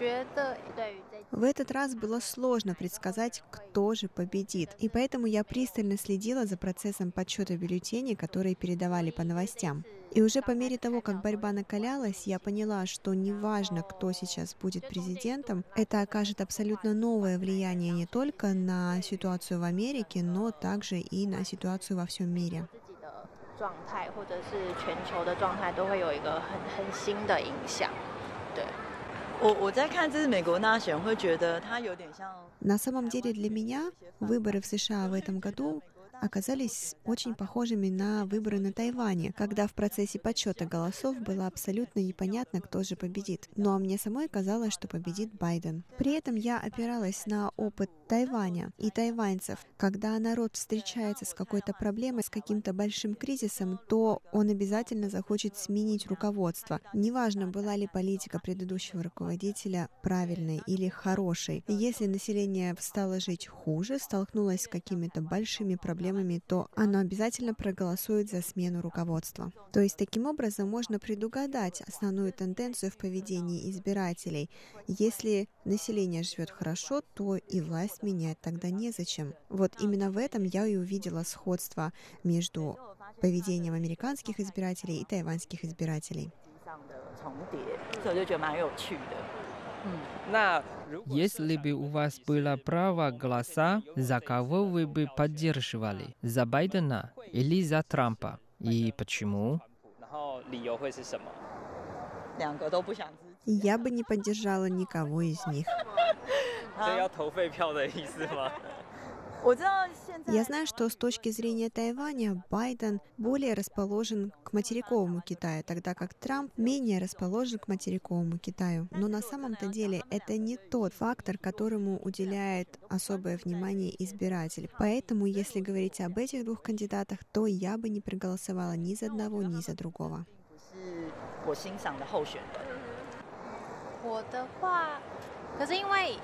我觉得对于 В этот раз было сложно предсказать, кто же победит, и поэтому я пристально следила за процессом подсчета бюллетеней, которые передавали по новостям. И уже по мере того, как борьба накалялась, я поняла, что неважно, кто сейчас будет президентом, это окажет абсолютно новое влияние не только на ситуацию в Америке, но также и на ситуацию во всем мире. 状态，或者是全球的状态，都会有一个很很新的影响。对， На самом деле для меня выборы в США в этом году оказались очень похожими на выборы на Тайване, когда в процессе подсчета голосов было абсолютно непонятно, кто же победит. А мне самой казалось, что победит Байден. При этом я опиралась на опыт Тайваня и тайваньцев. Когда народ встречается с какой-то проблемой, с каким-то большим кризисом, то он обязательно захочет сменить руководство. Неважно, была ли политика предыдущего руководителя правильной или хорошей. Если население стало жить хуже, столкнулось с какими-то большими проблемами, проблемами, то оно обязательно проголосует за смену руководства. То есть таким образом можно предугадать основную тенденцию в поведении избирателей. Если население живет хорошо, то и власть менять тогда незачем. Вот именно в этом я и увидела сходство между поведением американских избирателей и тайваньских избирателей. Если бы у вас было право голоса, за кого вы бы поддерживали? За Байдена или за Трампа? И почему? Я бы не поддержала никого из них. [laughs] Я знаю, что с точки зрения Тайваня Байден более расположен к материковому Китаю, тогда как Трамп менее расположен к материковому Китаю. Но на самом-то деле это не тот фактор, которому уделяет особое внимание избиратель. Поэтому, если говорить об этих двух кандидатах, то я бы не проголосовала ни за одного, ни за другого. 我的话，可是因为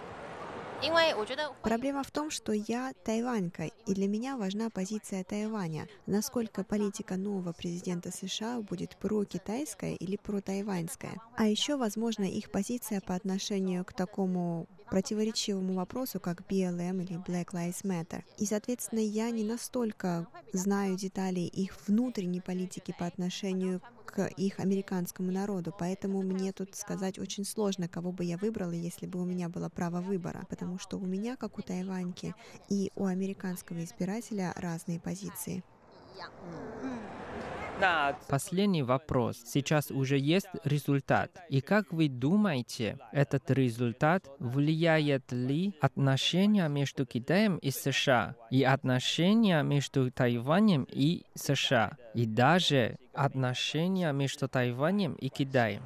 Проблема в том, что я тайванька, и для меня важна позиция Тайваня. Насколько политика нового президента США будет про-китайская или про-тайваньская. А еще, возможно, их позиция по отношению к такому противоречивому вопросу, как BLM или Black Lives Matter. И, соответственно, я не настолько знаю детали их внутренней политики по отношению к их американскому народу, поэтому мне тут сказать очень сложно, кого бы я выбрала, если бы у меня было право выбора, потому что у меня, как у тайваньки, и у американского избирателя разные позиции. Последний вопрос. Сейчас уже есть результат. И как вы думаете, этот результат влияет ли отношения между Китаем и США, и отношения между Тайванем и США, и даже отношения между Тайванем и Китаем?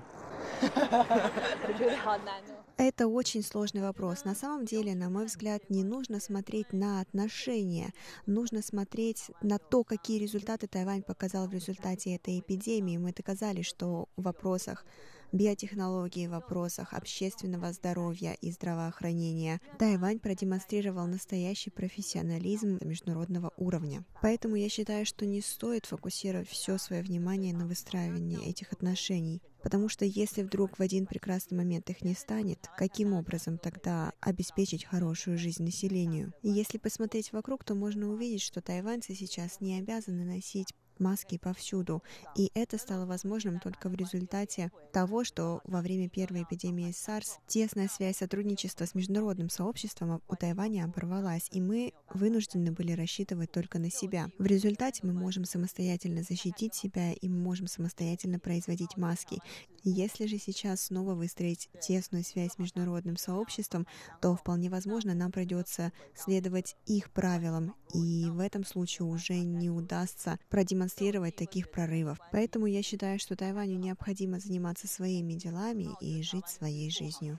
Это очень сложный вопрос. На самом деле, на мой взгляд, не нужно смотреть на отношения, нужно смотреть на то, какие результаты Тайвань показал в результате этой эпидемии. Мы доказали, что в вопросах биотехнологии, вопросах общественного здоровья и здравоохранения. Тайвань продемонстрировал настоящий профессионализм международного уровня. Поэтому я считаю, что не стоит фокусировать все свое внимание на выстраивании этих отношений. Потому что если вдруг в один прекрасный момент их не станет, каким образом тогда обеспечить хорошую жизнь населению? И если посмотреть вокруг, то можно увидеть, что тайваньцы сейчас не обязаны носить маски повсюду. И это стало возможным только в результате того, что во время первой эпидемии SARS тесная связь сотрудничества с международным сообществом у Тайваня оборвалась, и мы вынуждены были рассчитывать только на себя. В результате мы можем самостоятельно защитить себя, и мы можем самостоятельно производить маски. Если же сейчас снова выстроить тесную связь с международным сообществом, то вполне возможно нам придется следовать их правилам, и в этом случае уже не удастся продемонстрировать таких прорывов. Поэтому я считаю, что Тайваню необходимо заниматься своими делами и жить своей жизнью.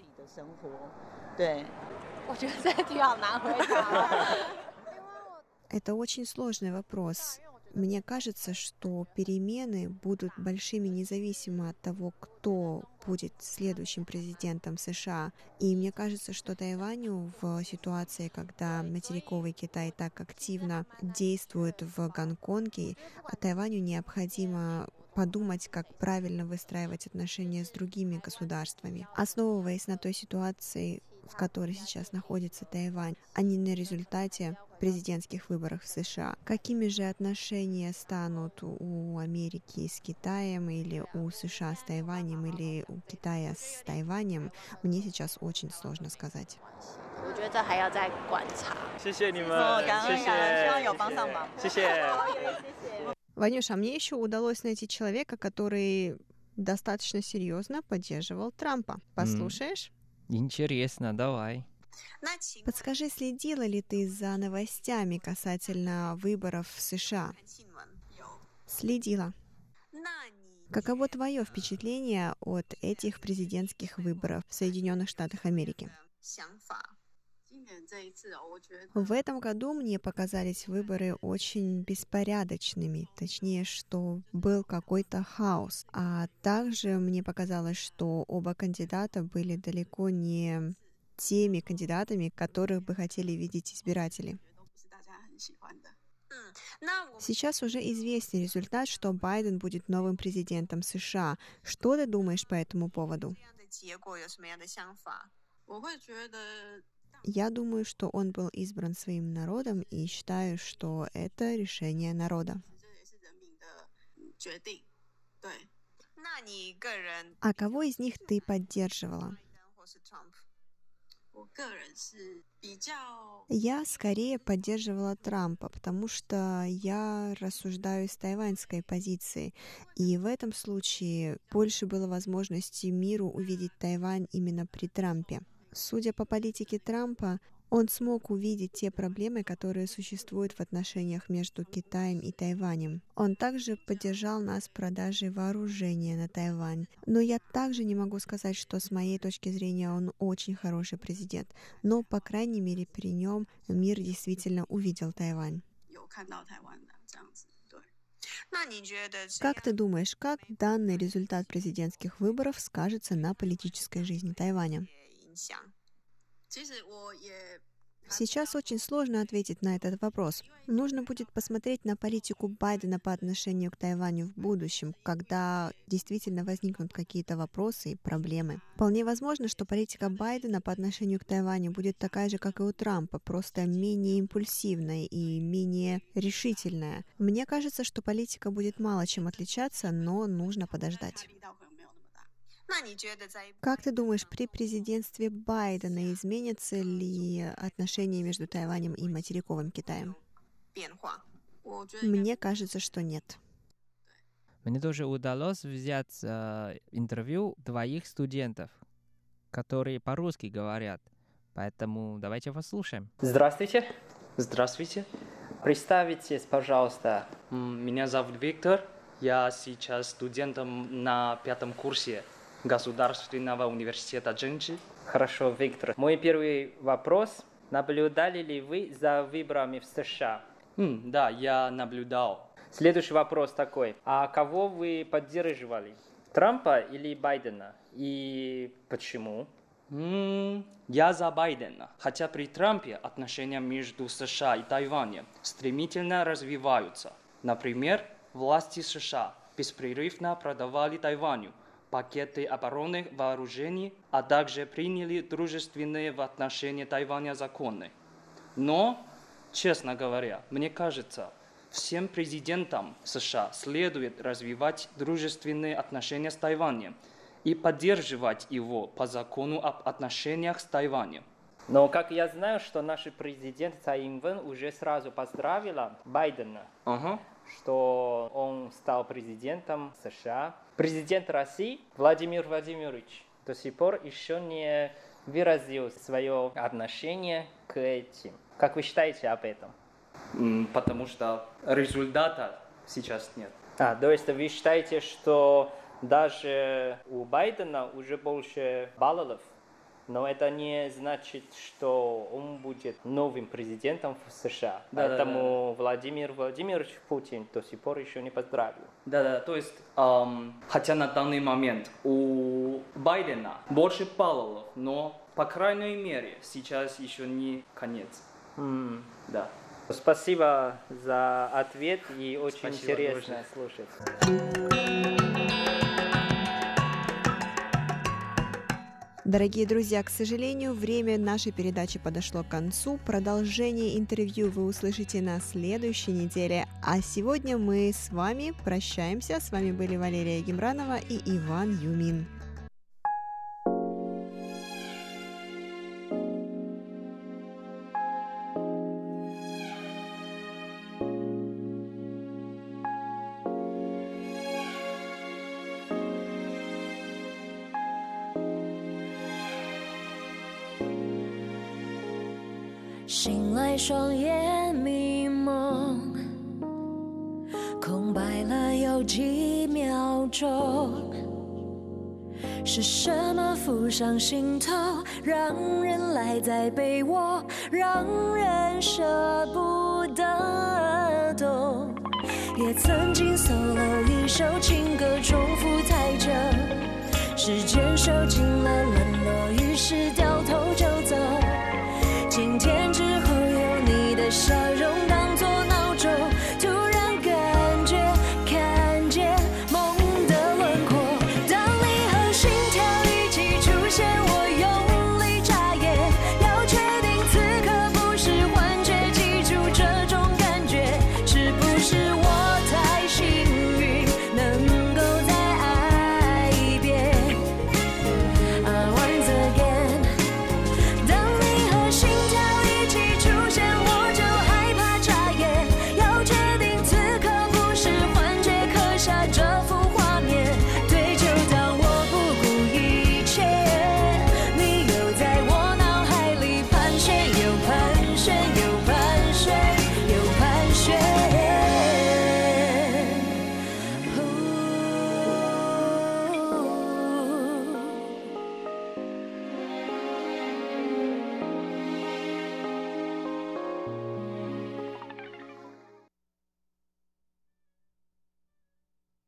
[laughs] Это очень сложный вопрос. Мне кажется, что перемены будут большими независимо от того, кто будет следующим президентом США. И мне кажется, что Тайваню в ситуации, когда материковый Китай так активно действует в Гонконге, Тайваню необходимо подумать, как правильно выстраивать отношения с другими государствами. Основываясь на той ситуации, в которой сейчас находится Тайвань, а не на результате президентских выборах в США. Какими же отношения станут у Америки с Китаем или у США с Тайванем или у Китая с Тайванем, мне сейчас очень сложно сказать. Ванюш, а мне еще удалось найти человека, который достаточно серьезно поддерживал Трампа. Послушаешь? Интересно, давай. Подскажи, следила ли ты за новостями касательно выборов в США? Следила. Каково твое впечатление от этих президентских выборов в Соединенных Штатах Америки? В этом году мне показались выборы очень беспорядочными, точнее, что был какой-то хаос. А также мне показалось, что оба кандидата были далеко не теми кандидатами, которых бы хотели видеть избиратели. Сейчас уже известен результат, что Байден будет новым президентом США. Что ты думаешь по этому поводу? Я думаю, что он был избран своим народом и считаю, что это решение народа. А кого из них ты поддерживала? Я скорее поддерживала Трампа, потому что я рассуждаю с тайваньской позиции. И в этом случае больше было возможности миру увидеть Тайвань именно при Трампе. Судя по политике Трампа, он смог увидеть те проблемы, которые существуют в отношениях между Китаем и Тайванем. Он также поддержал нас в продаже вооружения на Тайвань. Но я также не могу сказать, что с моей точки зрения он очень хороший президент. Но, по крайней мере, при нем мир действительно увидел Тайвань. Как ты думаешь, как данный результат президентских выборов скажется на политической жизни Тайваня? Сейчас очень сложно ответить на этот вопрос. Нужно будет посмотреть на политику Байдена по отношению к Тайваню в будущем, когда действительно возникнут какие-то вопросы и проблемы. Вполне возможно, что политика Байдена по отношению к Тайваню будет такая же, как и у Трампа, просто менее импульсивная и менее решительная. Мне кажется, что политика будет мало чем отличаться, но нужно подождать. Как ты думаешь, при президентстве Байдена изменятся ли отношения между Тайванем и материковым Китаем? Мне кажется, что нет. Мне тоже удалось взять э, интервью двоих студентов, которые по-русски говорят. Поэтому давайте послушаем. Здравствуйте. Здравствуйте. Представитесь, пожалуйста. Меня зовут Виктор. Я сейчас студентом на пятом курсе Государственного университета Джинджи. Хорошо, Виктор. Мой первый вопрос. Наблюдали ли вы за выборами в США? Mm, да, я наблюдал. Следующий вопрос такой. А кого вы поддерживали? Трампа или Байдена? И почему? Mm, я за Байдена. Хотя при Трампе отношения между США и Тайванем стремительно развиваются. Например, власти США беспрерывно продавали Тайваню пакеты оборонных вооружений, а также приняли дружественные в отношении Тайваня законы. Но, честно говоря, мне кажется, всем президентам США следует развивать дружественные отношения с Тайванем и поддерживать его по закону об отношениях с Тайванем. Но как я знаю, что наш президент Цай Инвен уже сразу поздравила Байдена, uh-huh. что он стал президентом США. Президент России Владимир Владимирович до сих пор еще не выразил свое отношение к этим. Как вы считаете об этом? Потому что результата сейчас нет. А, то есть вы считаете, что даже у Байдена уже больше баллов но это не значит, что он будет новым президентом в США. Да, Поэтому да, да. Владимир Владимирович Путин до сих пор еще не поздравил. Да, да, то есть, эм, хотя на данный момент у Байдена больше баллов, но, по крайней мере, сейчас еще не конец. Mm. Да. Спасибо за ответ и очень Спасибо, интересно слушать. Дорогие друзья, к сожалению, время нашей передачи подошло к концу. Продолжение интервью вы услышите на следующей неделе. А сегодня мы с вами прощаемся. С вами были Валерия Гемранова и Иван Юмин. 在，双眼迷蒙，空白了有几秒钟。是什么浮上心头，让人赖在被窝，让人舍不得懂？也曾经 solo 一首情歌，重复太着，时间收紧了冷落。于是掉